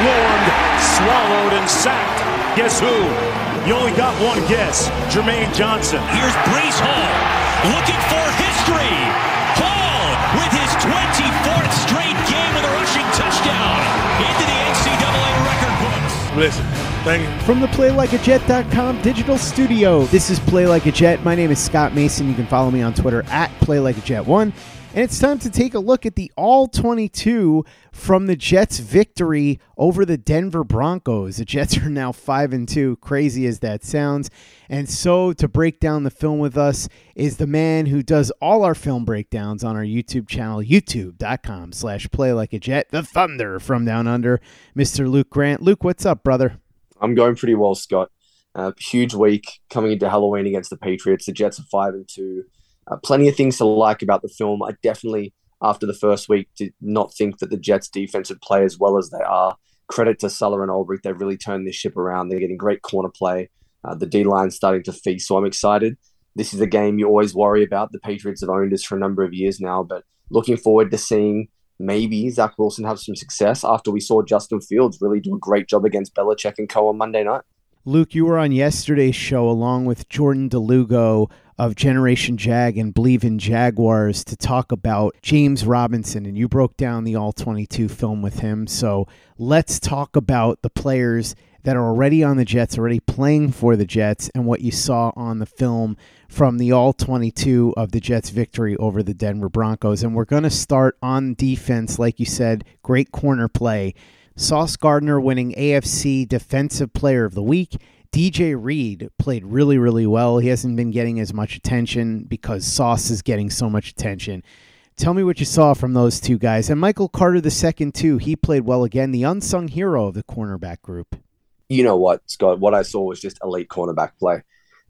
swarmed, swallowed, and sacked. Guess who? You only got one guess. Jermaine Johnson. Here's Breece Hall looking for history. Hall with his 24th straight game with a rushing touchdown into the NCAA record books. Listen, thank you. From the PlayLikeAJet.com digital studio, this is Play Like a Jet. My name is Scott Mason. You can follow me on Twitter at PlayLikeAJet1. And it's time to take a look at the All 22 from the Jets' victory over the Denver Broncos. The Jets are now 5 and 2, crazy as that sounds. And so to break down the film with us is the man who does all our film breakdowns on our YouTube channel, youtube.com slash playlikeajet, the thunder from down under, Mr. Luke Grant. Luke, what's up, brother? I'm going pretty well, Scott. Uh, huge week coming into Halloween against the Patriots. The Jets are 5 and 2. Uh, plenty of things to like about the film. I definitely, after the first week, did not think that the Jets' defense would play as well as they are. Credit to Saleh and Ulbrich. They've really turned this ship around. They're getting great corner play. Uh, the D line's starting to feast. So I'm excited. This is a game you always worry about. The Patriots have owned us for a number of years now, but looking forward to seeing maybe Zach Wilson have some success after we saw Justin Fields really do a great job against Belichick and Co. on Monday night. Luke, you were on yesterday's show along with Jordan DeLugo of Generation Jag and Believe in Jaguars to talk about James Robinson, and you broke down the All 22 film with him. So let's talk about the players that are already on the Jets, already playing for the Jets, and what you saw on the film from the All 22 of the Jets' victory over the Denver Broncos. And we're going to start on defense, like you said, great corner play. Sauce Gardner winning AFC Defensive Player of the Week. DJ Reed played really, really well. He hasn't been getting as much attention because Sauce is getting so much attention. Tell me what you saw from those two guys. And Michael Carter the second too. He played well again, the unsung hero of the cornerback group. You know what, Scott? What I saw was just elite cornerback play.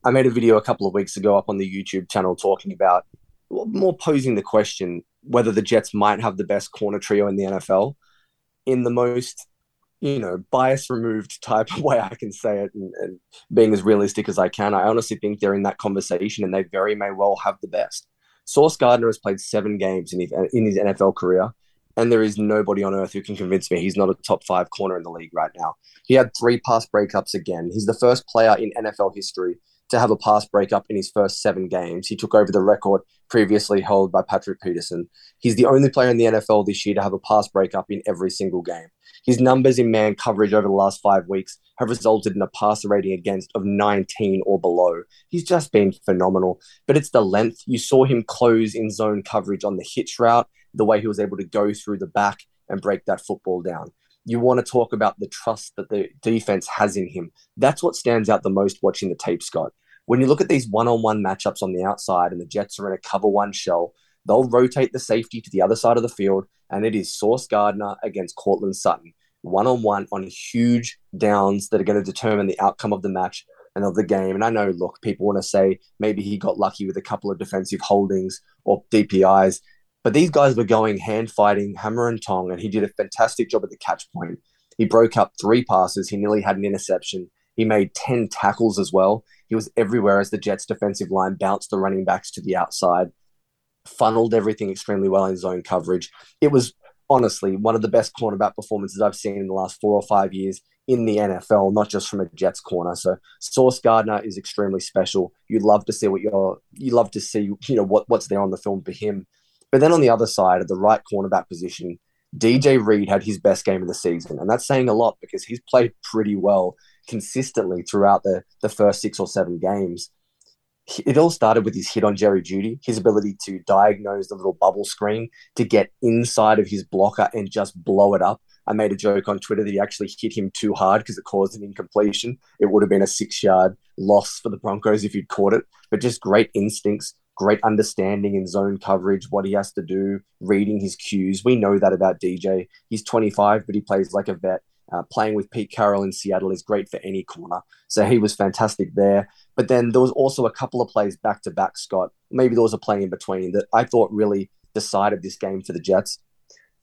I made a video a couple of weeks ago up on the YouTube channel talking about more posing the question whether the Jets might have the best corner trio in the NFL in the most you know, bias removed type of way I can say it and, and, being as realistic as I can. I honestly think they're in that conversation and they very may well have the best. Sauce Gardner has played seven games in his, in his NFL career, and there is nobody on earth who can convince me he's not a top five corner in the league right now. He had three pass breakups again. He's the first player in NFL history to have a pass breakup in his first seven games. He took over the record previously held by Patrick Peterson. He's the only player in the NFL this year to have a pass breakup in every single game. His numbers in man coverage over the last five weeks have resulted in a passer rating against of 19 or below. He's just been phenomenal. But it's the length. You saw him close in zone coverage on the hitch route, the way he was able to go through the back and break that football down. You want to talk about the trust that the defense has in him. That's what stands out the most watching the tape, Scott. When you look at these one on one matchups on the outside and the Jets are in a cover one shell, they'll rotate the safety to the other side of the field, and it is Sauce Gardner against Courtland Sutton, one on one on huge downs that are going to determine the outcome of the match and of the game. And I know, look, people want to say maybe he got lucky with a couple of defensive holdings or DPIs, but these guys were going hand fighting, hammer and tong, and he did a fantastic job at the catch point. He broke up three passes. He nearly had an interception. He made 10 tackles as well. He was everywhere as the Jets' defensive line bounced the running backs to the outside funneled everything extremely well in zone coverage. It was honestly one of the best cornerback performances I've seen in the last four or five years in the NFL, not just from a Jets corner. So Sauce Gardner is extremely special. You'd love to see what you're you love to see, you know, what, what's there on the film for him. But then on the other side, of the right cornerback position, DJ Reed had his best game of the season. And that's saying a lot because he's played pretty well consistently throughout the, the first six or seven games it all started with his hit on Jerry Jeudy, his ability to diagnose the little bubble screen, to get inside of his blocker and just blow it up. I made a joke on Twitter that he actually hit him too hard because it caused an incompletion. It would have been a six yard loss for the Broncos if he'd caught it. But just great instincts, great understanding in zone coverage, what he has to do, reading his cues. We know that about DJ. He's 25, but he plays like a vet. Uh, playing with Pete Carroll in Seattle is great for any corner. So he was fantastic there. But then there was also a couple of plays back to back, Scott. Maybe there was a play in between that I thought really decided this game for the Jets.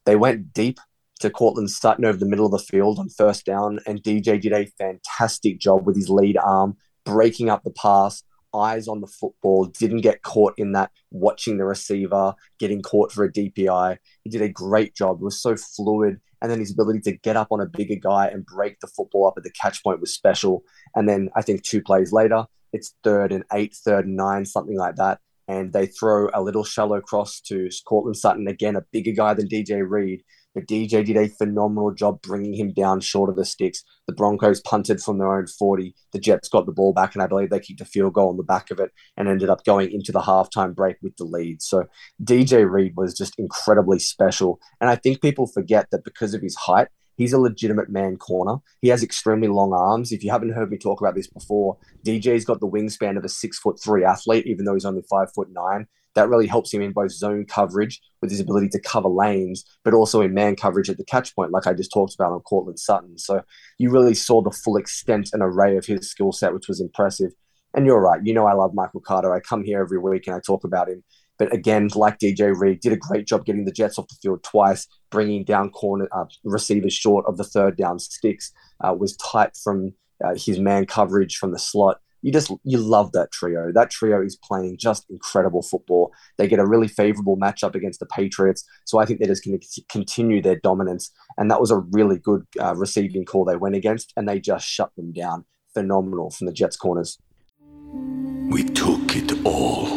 They went deep to Courtland Sutton over the middle of the field on first down, and DJ did a fantastic job with his lead arm, breaking up the pass, eyes on the football, didn't get caught in that watching the receiver, getting caught for a DPI. He did a great job. It was so fluid and then his ability to get up on a bigger guy and break the football up at the catch point was special. And then I think two plays later, it's third and eight, third and nine, something like that. And they throw a little shallow cross to Courtland Sutton, again, a bigger guy than DJ Reed. But DJ did a phenomenal job bringing him down short of the sticks. The Broncos punted from their own 40. The Jets got the ball back, and I believe they kicked a field goal on the back of it and ended up going into the halftime break with the lead. So DJ Reed was just incredibly special. And I think people forget that because of his height, He's a legitimate man corner. He has extremely long arms. If you haven't heard me talk about this before, DJ's got the wingspan of a six foot three athlete, even though he's only five foot nine that really helps him in both zone coverage with his ability to cover lanes, but also in man coverage at the catch point, like I just talked about on Courtland Sutton. So you really saw the full extent and array of his skill set, which was impressive. And you're right. You know, I love Michael Carter. I come here every week and I talk about him. But again, like DJ Reed, did a great job getting the Jets off the field twice, bringing down corner uh, receivers short of the third down sticks. Uh, was tight from uh, his man coverage from the slot you just you love that trio. That trio is playing just incredible football. They get a really favorable matchup against the Patriots, so I think they're just going to continue their dominance. And that was a really good uh, receiving call they went against, and they just shut them down. Phenomenal from the Jets corners. We took it all.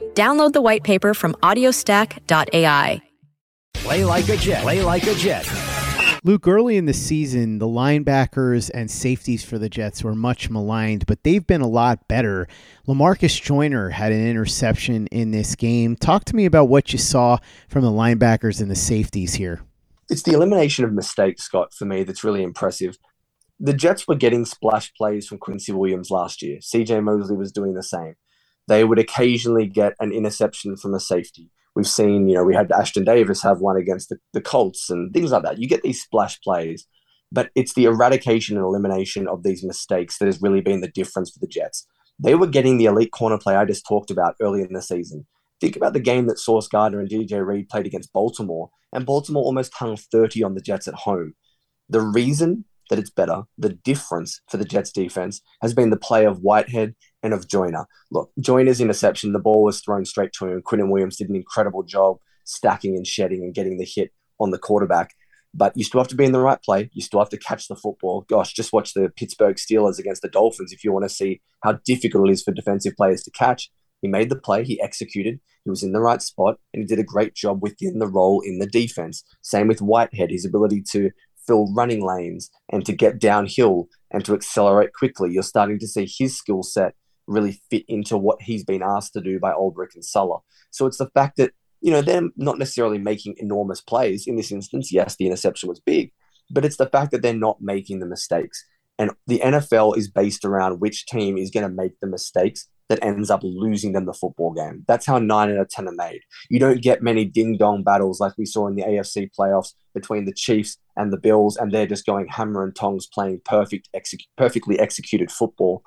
download the white paper from audiostack.ai. Play like a Jet. Play like a Jet. Luke, early in the season, the linebackers and safeties for the Jets were much maligned, but they've been a lot better. Lamarcus Joyner had an interception in this game. Talk to me about what you saw from the linebackers and the safeties here. It's the elimination of mistakes, Scott, for me, that's really impressive. The Jets were getting splash plays from Quincy Williams last year. CJ Mosley was doing the same. They would occasionally get an interception from a safety We've seen, you know, we had Ashtyn Davis have one against the, the Colts and things like that. You get these splash plays, but it's the eradication and elimination of these mistakes that has really been the difference for the Jets. They were getting the elite corner play I just talked about early in the season. Think about the game that Sauce Gardner and DJ Reed played against Baltimore, and Baltimore almost hung 30 on the Jets at home. The reason that it's better, the difference for the Jets defense has been the play of Whitehead and of Joyner. Look, Joyner's interception, the ball was thrown straight to him. Quinnen Williams did an incredible job stacking and shedding and getting the hit on the quarterback. But you still have to be in the right play. You still have to catch the football. Gosh, just watch the Pittsburgh Steelers against the Dolphins if you want to see how difficult it is for defensive players to catch. He made the play, he executed, he was in the right spot, and he did a great job within the role in the defense. Same with Whitehead, his ability to fill running lanes and to get downhill and to accelerate quickly. You're starting to see his skill set really fit into what he's been asked to do by Ulbrich and Saleh. So it's the fact that, you know, they're not necessarily making enormous plays. In this instance, yes, the interception was big, but it's the fact that they're not making the mistakes. And the NFL is based around which team is going to make the mistakes that ends up losing them the football game. That's how nine out of 10 are made. You don't get many ding dong battles like we saw in the AFC playoffs between the Chiefs and the Bills, and they're just going hammer and tongs playing perfect, perfectly executed football.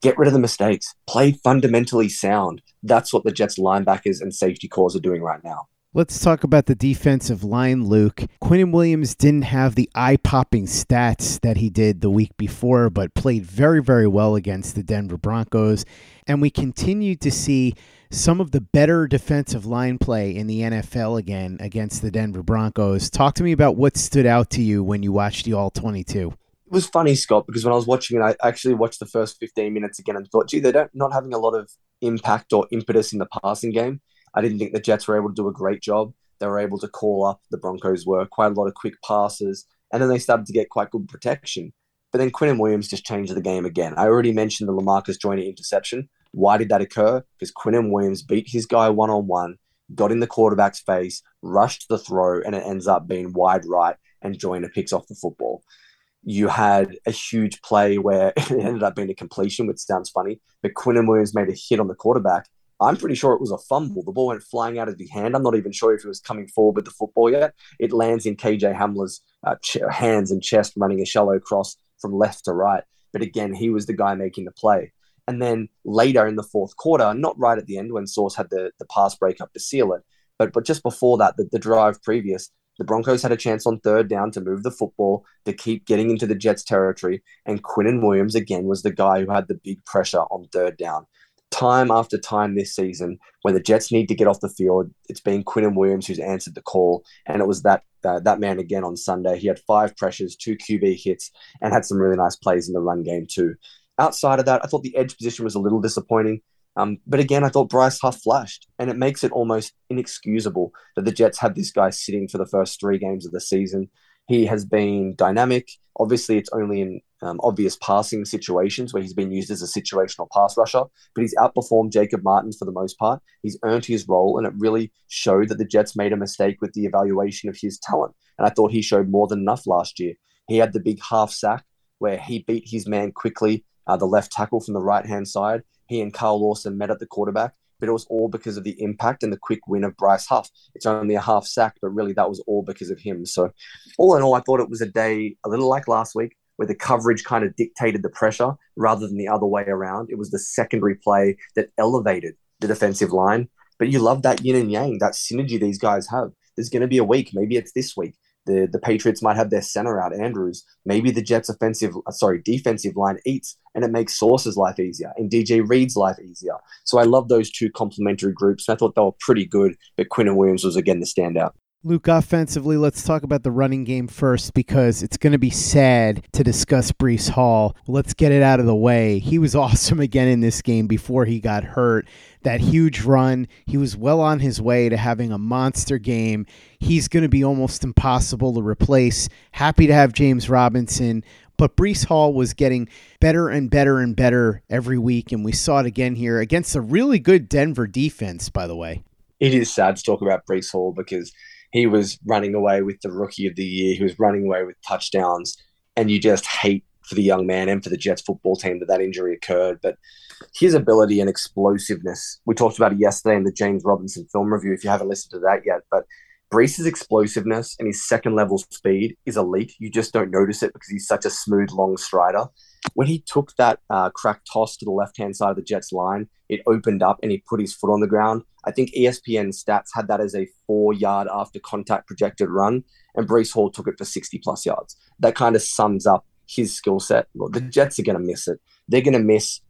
Get rid of the mistakes. Play fundamentally sound. That's what the Jets linebackers and safety corps are doing right now. Let's talk about the defensive line, Luke. Quinnen Williams didn't have the eye popping stats that he did the week before, but played very, very well against the Denver Broncos. And we continued to see some of the better defensive line play in the NFL again against the Denver Broncos. Talk to me about what stood out to you when you watched the All 22 it was funny, Scott, because when I was watching it, I actually watched the first 15 minutes again and thought, gee, they don't not having a lot of impact or impetus in the passing game. I didn't think the Jets were able to do a great job. They were able to call up, the Broncos were quite a lot of quick passes, and then they started to get quite good protection. But then Quinnen Williams just changed the game again. I already mentioned the Lamarcus Joyner interception. Why did that occur? Because Quinnen Williams beat his guy one on one, got in the quarterback's face, rushed the throw, and it ends up being wide right, and Joyner picks off the football you had a huge play where it ended up being a completion, which sounds funny, but Quinnen Williams made a hit on the quarterback. I'm pretty sure it was a fumble. The ball went flying out of the hand. I'm not even sure if it was coming forward with the football yet. It lands in KJ Hamler's uh, ch- hands and chest, running a shallow cross from left to right. But again, he was the guy making the play. And then later in the fourth quarter, not right at the end when Sauce had the, the pass break up to seal it, but but just before that, the, the drive previous, the Broncos had a chance on third down to move the football, to keep getting into the Jets' territory, and Quinnen Williams again was the guy who had the big pressure on third down. Time after time this season, when the Jets need to get off the field, it's been Quinnen Williams who's answered the call, and it was that that man again on Sunday. He had five pressures, two QB hits, and had some really nice plays in the run game too. Outside of that, I thought the edge position was a little disappointing. Um, but again, I thought Bryce Huff flashed, and it makes it almost inexcusable that the Jets had this guy sitting for the first three games of the season. He has been dynamic. Obviously, it's only in um, obvious passing situations where he's been used as a situational pass rusher, but he's outperformed Jacob Martin for the most part. He's earned his role, and it really showed that the Jets made a mistake with the evaluation of his talent. And I thought he showed more than enough last year. He had the big half sack where he beat his man quickly, uh, the left tackle from the right hand side, he and Carl Lawson met at the quarterback, but it was all because of the impact and the quick win of Bryce Huff. It's only a half sack, but really that was all because of him. So, all in all, I thought it was a day a little like last week, where the coverage kind of dictated the pressure rather than the other way around. It was the secondary play that elevated the defensive line. But you love that yin and yang, that synergy these guys have. There's going to be a week, maybe it's this week. The, the Patriots might have their center out, Andrews. Maybe the Jets' offensive, uh, sorry, defensive line eats, and it makes Sauce's life easier and DJ Reed's life easier. So I love those two complementary groups. I thought they were pretty good, but Quinnen Williams was again the standout. Luke, offensively, let's talk about the running game first because it's going to be sad to discuss Breece Hall. Let's get it out of the way. He was awesome again in this game before he got hurt. That huge run, he was well on his way to having a monster game. He's going to be almost impossible to replace. Happy to have James Robinson, but Breece Hall was getting better and better and better every week, and we saw it again here against a really good Denver defense, by the way. It is sad to talk about Breece Hall because he was running away with the rookie of the year. He was running away with touchdowns, and you just hate for the young man and for the Jets football team that that injury occurred. But his ability and explosiveness, we talked about it yesterday in the James Robinson film review. If you haven't listened to that yet, but Breece's explosiveness and his second level speed is elite. You just don't notice it because he's such a smooth, long strider. When he took that uh, crack toss to the left hand side of the Jets line, it opened up and he put his foot on the ground. I think ESPN stats had that as a four yard after contact projected run, and Breece Hall took it for 60 plus yards. That kind of sums up his skill set. Well, the Jets are going to miss it. They're going to miss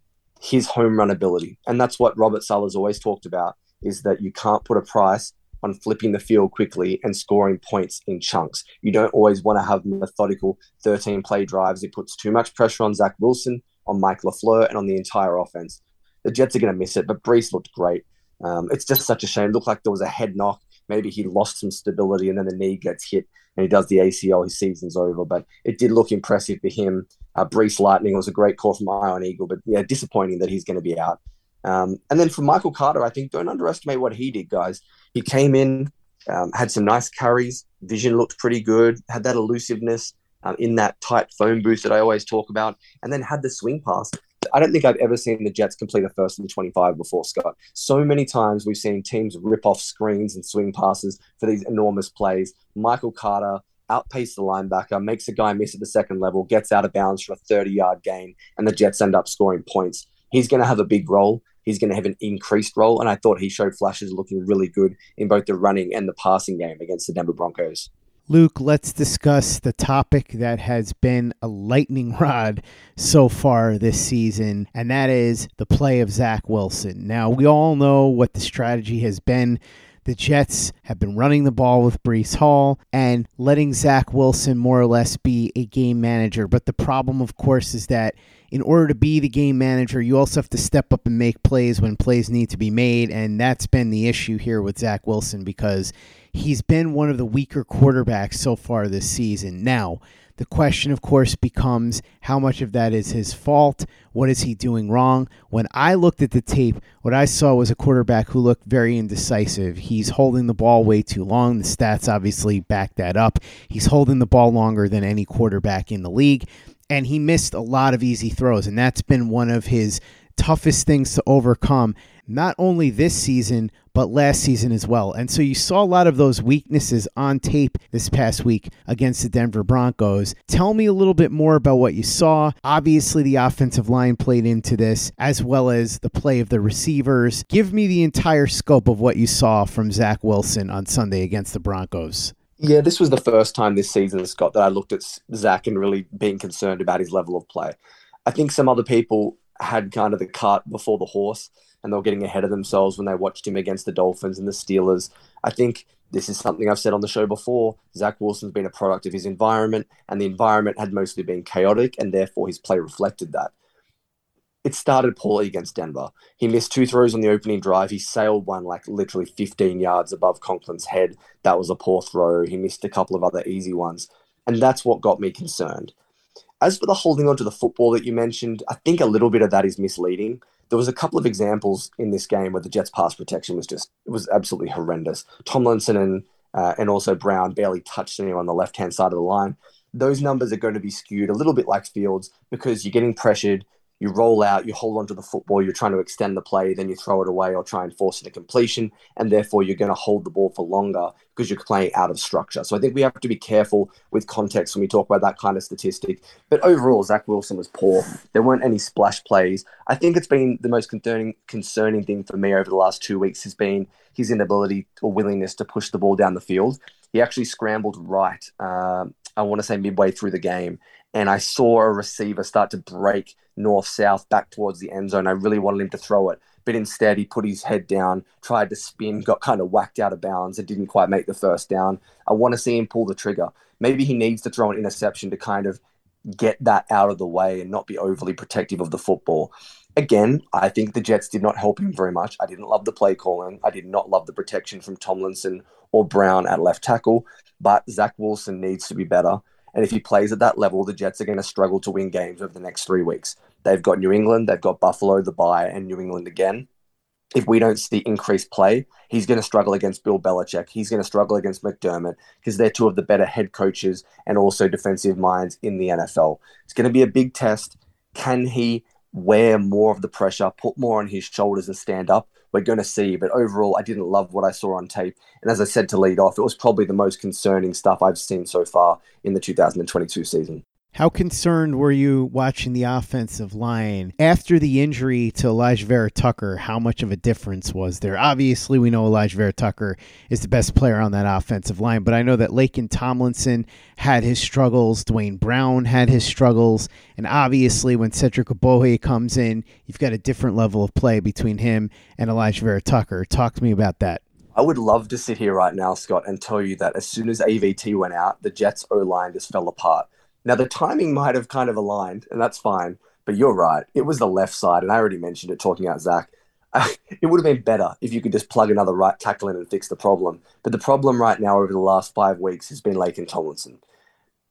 his home run ability. And that's what Robert Saleh's always talked about is that you can't put a price on flipping the field quickly and scoring points in chunks. You don't always want to have methodical 13 play drives. It puts too much pressure on Zach Wilson, on Mike LaFleur, and on the entire offense. The Jets are going to miss it, but Breece looked great. Um, it's just such a shame. It looked like there was a head knock. Maybe he lost some stability and then the knee gets hit and he does the ACL. His season's over, but it did look impressive for him. Uh, Breece Lightning was a great call from Iron Eagle, but yeah, disappointing that he's going to be out. Um, and then for Michael Carter, I think don't underestimate what he did, guys. He came in, um, had some nice carries, vision looked pretty good, had that elusiveness um, in that tight phone booth that I always talk about, and then had the swing pass. I don't think I've ever seen the Jets complete a first and 25 before, Scott. So many times we've seen teams rip off screens and swing passes for these enormous plays. Michael Carter outpaced the linebacker, makes a guy miss at the second level, gets out of bounds for a 30 yard gain, and the Jets end up scoring points. He's going to have a big role. He's going to have an increased role. And I thought he showed flashes looking really good in both the running and the passing game against the Denver Broncos. Luke, let's discuss the topic that has been a lightning rod so far this season, and that is the play of Zach Wilson. Now, we all know what the strategy has been. The Jets have been running the ball with Breece Hall and letting Zach Wilson more or less be a game manager. But the problem, of course, is that in order to be the game manager, you also have to step up and make plays when plays need to be made. And that's been the issue here with Zach Wilson because he's been one of the weaker quarterbacks so far this season. Now, the question, of course, becomes how much of that is his fault? What is he doing wrong? When I looked at the tape, what I saw was a quarterback who looked very indecisive. He's holding the ball way too long. The stats obviously back that up. He's holding the ball longer than any quarterback in the league and he missed a lot of easy throws, and that's been one of his toughest things to overcome, not only this season, but last season as well. And so you saw a lot of those weaknesses on tape this past week against the Denver Broncos. Tell me a little bit more about what you saw. Obviously, the offensive line played into this, as well as the play of the receivers. Give me the entire scope of what you saw from Zach Wilson on Sunday against the Broncos. Yeah, this was the first time this season, Scott, that I looked at Zach and really being concerned about his level of play. I think some other people had kind of the cart before the horse and they were getting ahead of themselves when they watched him against the Dolphins and the Steelers. I think this is something I've said on the show before. Zach Wilson's been a product of his environment, and the environment had mostly been chaotic, and therefore his play reflected that it started poorly against Denver. He missed two throws on the opening drive. He sailed one like literally 15 yards above Conklin's head. That was a poor throw. He missed a couple of other easy ones. And that's what got me concerned. As for the holding on to the football that you mentioned, I think a little bit of that is misleading. There was a couple of examples in this game where the Jets' pass protection was just it was absolutely horrendous. Tomlinson and uh, and also Brown barely touched anyone on the left hand side of the line. Those numbers are going to be skewed a little bit like Fields because you're getting pressured, you roll out, you hold onto the football, you're trying to extend the play, then you throw it away or try and force it to completion, and therefore you're going to hold the ball for longer because you're playing out of structure. So I think we have to be careful with context when we talk about that kind of statistic. But overall, Zach Wilson was poor. There weren't any splash plays. I think it's been the most concerning concerning thing for me over the last two weeks has been his inability or willingness to push the ball down the field. He actually scrambled right. Uh, I want to say midway through the game, and I saw a receiver start to break north south back towards the end zone. I really wanted him to throw it, but instead he put his head down, tried to spin, got kind of whacked out of bounds, and didn't quite make the first down. I want to see him pull the trigger. Maybe he needs to throw an interception to kind of get that out of the way and not be overly protective of the football. Again, I think the Jets did not help him very much. I didn't love the play calling. I did not love the protection from Tomlinson or Brown at left tackle, but Zach Wilson needs to be better. And if he plays at that level, the Jets are going to struggle to win games over the next three weeks. They've got New England, they've got Buffalo, the bye, and New England again. If we don't see increased play, he's going to struggle against Bill Belichick. He's going to struggle against McDermott because they're two of the better head coaches and also defensive minds in the NFL. It's going to be a big test. Can he wear more of the pressure, put more on his shoulders, and stand up? we're going to see. But overall, I didn't love what I saw on tape. And as I said to lead off, it was probably the most concerning stuff I've seen so far in the 2022 season. How concerned were you watching the offensive line after the injury to Alijah Vera-Tucker? How much of a difference was there? Obviously, we know Alijah Vera-Tucker is the best player on that offensive line, but I know that Laken Tomlinson had his struggles, Duane Brown had his struggles, and obviously, when Cedric Ogbuehi comes in, you've got a different level of play between him and Alijah Vera-Tucker. Talk to me about that. I would love to sit here right now, Scott, and tell you that as soon as AVT went out, the Jets O line just fell apart now, the timing might have kind of aligned, and that's fine, but you're right. It was the left side, and I already mentioned it talking out Zach. it would have been better if you could just plug another right tackle in and fix the problem. But the problem right now over the last five weeks has been Laken Tomlinson.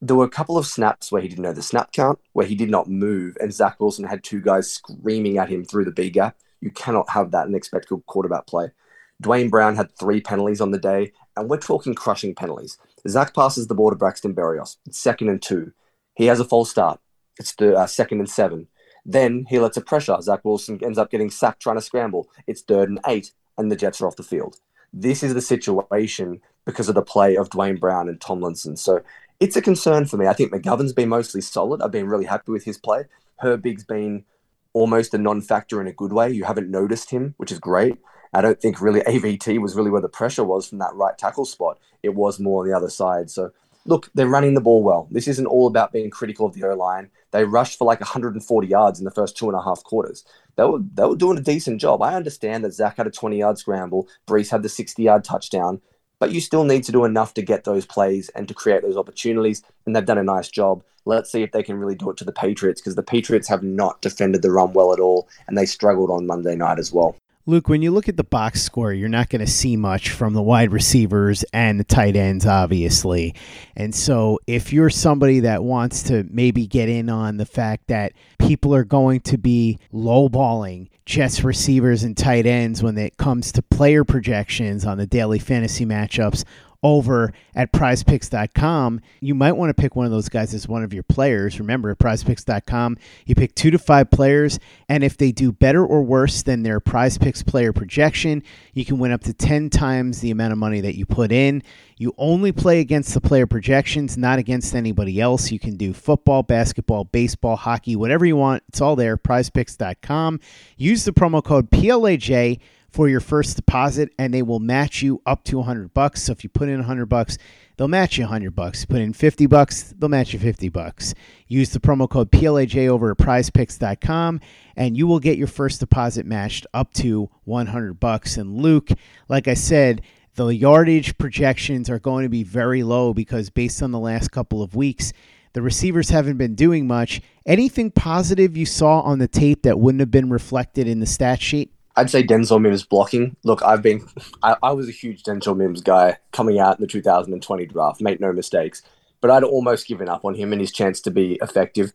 There were a couple of snaps where he didn't know the snap count, where he did not move, and Zach Wilson had two guys screaming at him through the B gap. You cannot have that and expect good quarterback play. Duane Brown had three penalties on the day, and we're talking crushing penalties. Zach passes the ball to Braxton Berrios. It's second and two. He has a false start. It's the uh, second and seven. Then he lets a pressure. Zach Wilson ends up getting sacked trying to scramble. It's third and eight, and the Jets are off the field. This is the situation because of the play of Duane Brown and Tomlinson. So it's a concern for me. I think McGovern's been mostly solid. I've been really happy with his play. Herbig's been almost a non-factor in a good way. You haven't noticed him, which is great. I don't think really AVT was really where the pressure was from that right tackle spot. It was more on the other side. So look, they're running the ball well. This isn't all about being critical of the O line. They rushed for like 140 yards in the first two and a half quarters. They were they were doing a decent job. I understand that Zach had a 20 yard scramble, Breece had the 60 yard touchdown, but you still need to do enough to get those plays and to create those opportunities. And they've done a nice job. Let's see if they can really do it to the Patriots because the Patriots have not defended the run well at all, and they struggled on Monday night as well. Luke, when you look at the box score, you're not going to see much from the wide receivers and the tight ends, obviously. And so, if you're somebody that wants to maybe get in on the fact that people are going to be lowballing Jets receivers and tight ends when it comes to player projections on the daily fantasy matchups over at prizepicks.com, you might want to pick one of those guys as one of your players. Remember, at prizepicks.com, you pick two to five players, and if they do better or worse than their prize picks player projection, you can win up to 10 times the amount of money that you put in. You only play against the player projections, not against anybody else. You can do football, basketball, baseball, hockey, whatever you want. It's all there, prizepicks.com. Use the promo code PLAJ for your first deposit and they will match you up to 100 bucks. So if you put in 100 bucks, they'll match you 100 bucks. Put in 50 bucks, they'll match you 50 bucks. Use the promo code PLAJ over at prizepicks.com and you will get your first deposit matched up to 100 bucks. And Luke, like I said, the yardage projections are going to be very low because based on the last couple of weeks, the receivers haven't been doing much. Anything positive you saw on the tape that wouldn't have been reflected in the stat sheet? I'd say Denzel Mims blocking. Look, I've been, I, I, was a huge Denzel Mims guy coming out in the 2020 draft. Make no mistakes, but I'd almost given up on him and his chance to be effective.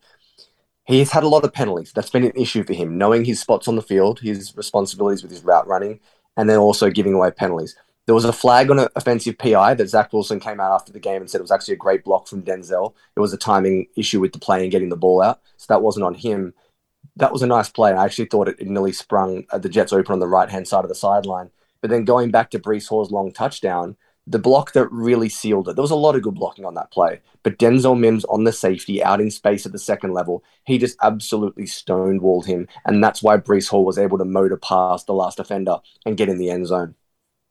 He's had a lot of penalties. That's been an issue for him, knowing his spots on the field, his responsibilities with his route running, and then also giving away penalties. There was a flag on an offensive PI that Zach Wilson came out after the game and said it was actually a great block from Denzel. It was a timing issue with the play and getting the ball out, so that wasn't on him that was a nice play. I actually thought it nearly sprung uh, the Jets open on the right hand side of the sideline. But then going back to Breece Hall's long touchdown, the block that really sealed it. There was a lot of good blocking on that play, but Denzel Mims on the safety out in space at the second level, he just absolutely stonewalled him. And that's why Breece Hall was able to motor past the last defender and get in the end zone.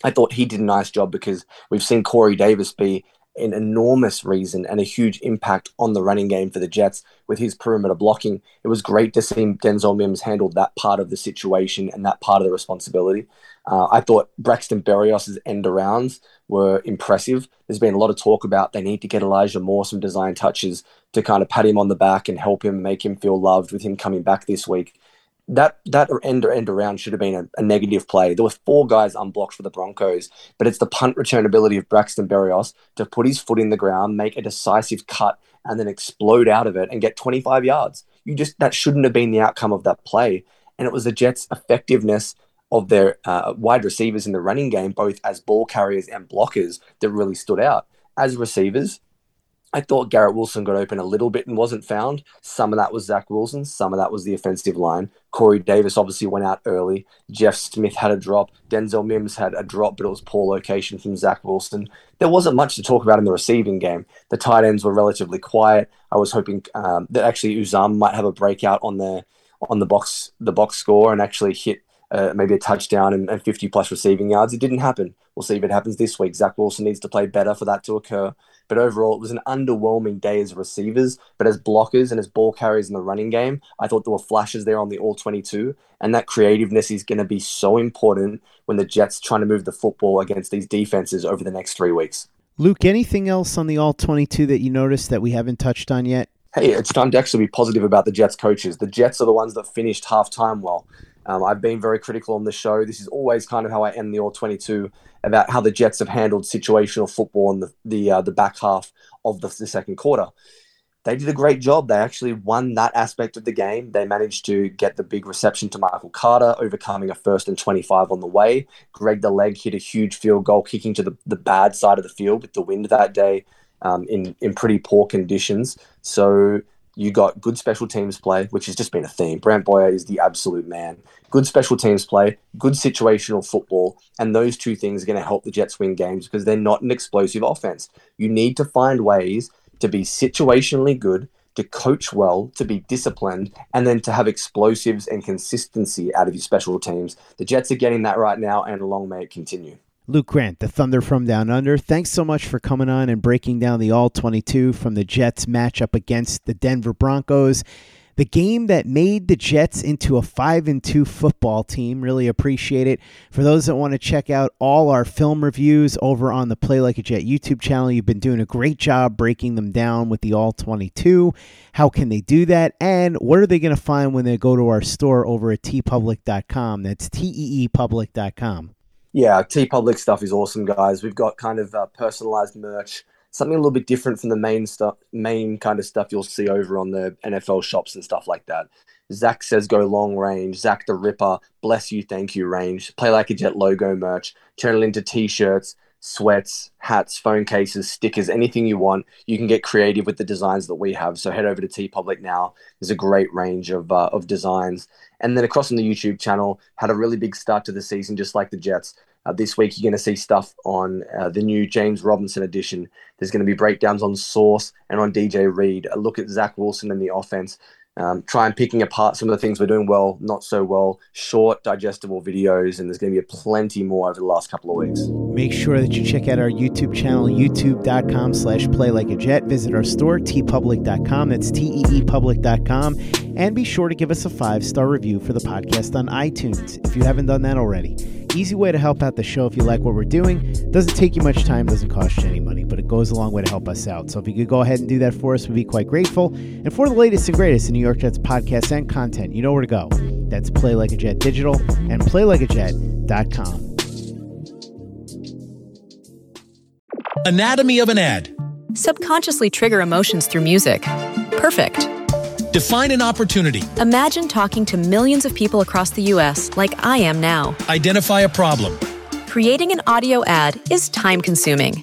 I thought he did a nice job because we've seen Corey Davis be an enormous reason and a huge impact on the running game for the Jets with his perimeter blocking. It was great to see Denzel Mims handle that part of the situation and that part of the responsibility. Uh, I thought Braxton Berrios' end arounds were impressive. There's been a lot of talk about they need to get Elijah Moore some design touches to kind of pat him on the back and help him make him feel loved with him coming back this week that that end end around should have been a, a, negative play. There were four guys unblocked for the Broncos, but it's the punt return ability of Braxton Berrios to put his foot in the ground, make a decisive cut, and then explode out of it and get 25 yards. You just that shouldn't have been the outcome of that play, and it was the Jets' effectiveness of their uh, wide receivers in the running game, both as ball carriers and blockers, that really stood out. As receivers, I thought Garrett Wilson got open a little bit and wasn't found. Some of that was Zach Wilson, some of that was the offensive line. Corey Davis obviously went out early. Jeff Smith had a drop. Denzel Mims had a drop, but it was poor location from Zach Wilson. There wasn't much to talk about in the receiving game. The tight ends were relatively quiet. I was hoping um, that actually Uzomah might have a breakout on the on the box the box score and actually hit uh, maybe a touchdown and, and 50 plus receiving yards. It didn't happen. We'll see if it happens this week. Zach Wilson needs to play better for that to occur. But overall, it was an underwhelming day as receivers. But as blockers and as ball carriers in the running game, I thought there were flashes there on the all 22. And that creativeness is going to be so important when the Jets trying to move the football against these defenses over the next three weeks. Luke, anything else on the all 22 that you noticed that we haven't touched on yet? Hey, it's time to actually be positive about the Jets coaches. The Jets are the ones that finished half time well. Um, I've been very critical on the show. This is always kind of how I end the All 22 about how the Jets have handled situational football in the the, uh, the back half of the, the, second quarter. They did a great job. They actually won that aspect of the game. They managed to get the big reception to Michael Carter, overcoming a first and 25 on the way. Greg the Leg hit a huge field goal, kicking to the, the bad side of the field with the wind that day um, in, in pretty poor conditions. So you got good special teams play, which has just been a theme. Brant Boyer is the absolute man. Good special teams play, good situational football, and those two things are going to help the Jets win games because they're not an explosive offense. You need to find ways to be situationally good, to coach well, to be disciplined, and then to have explosives and consistency out of your special teams. The Jets are getting that right now, and long may it continue. Luke Grant, the Thunder from Down Under. Thanks so much for coming on and breaking down the All 22 from the Jets matchup against the Denver Broncos. The game that made the Jets into a 5 and 2 football team. Really appreciate it. For those that want to check out all our film reviews over on the Play Like a Jet YouTube channel, you've been doing a great job breaking them down with the All 22. How can they do that? And what are they going to find when they go to our store over at teepublic.com? That's T E E public.com. Yeah, T Public stuff is awesome, guys. We've got kind of uh, personalized merch, something a little bit different from the main stuff, main kind of stuff you'll see over on the NFL shops and stuff like that. Zach says go long range, Zach the Ripper, bless you, thank you range, play like a jet logo merch, turn it into t-shirts, sweats, hats, phone cases, stickers, anything you want. You can get creative with the designs that we have. So head over to T Public now. There's a great range of, uh, of designs. And then across on the YouTube channel, had a really big start to the season, just like the Jets. Uh, this week, you're going to see stuff on uh, the new James Robinson edition. There's going to be breakdowns on Sauce and on DJ Reed. A look at Zach Wilson and the offense um, try and picking apart some of the things we're doing well, not so well, short, digestible videos, and there's going to be plenty more over the last couple of weeks. Make sure that you check out our YouTube channel, youtube.com slash play like a jet. Visit our store, teepublic.com. That's T-E-E public.com. And be sure to give us a five-star review for the podcast on iTunes if you haven't done that already. Easy way to help out the show if you like what we're doing. Doesn't take you much time, doesn't cost you any money, goes a long way to help us out. So if you could go ahead and do that for us, we'd be quite grateful. And for the latest and greatest in New York Jets podcasts and content, you know where to go. That's Play Like a Jet Digital and PlayLikeAJet.com. Anatomy of an ad. Subconsciously trigger emotions through music. Perfect. Define an opportunity. Imagine talking to millions of people across the U.S. like I am now. Identify a problem. Creating an audio ad is time consuming.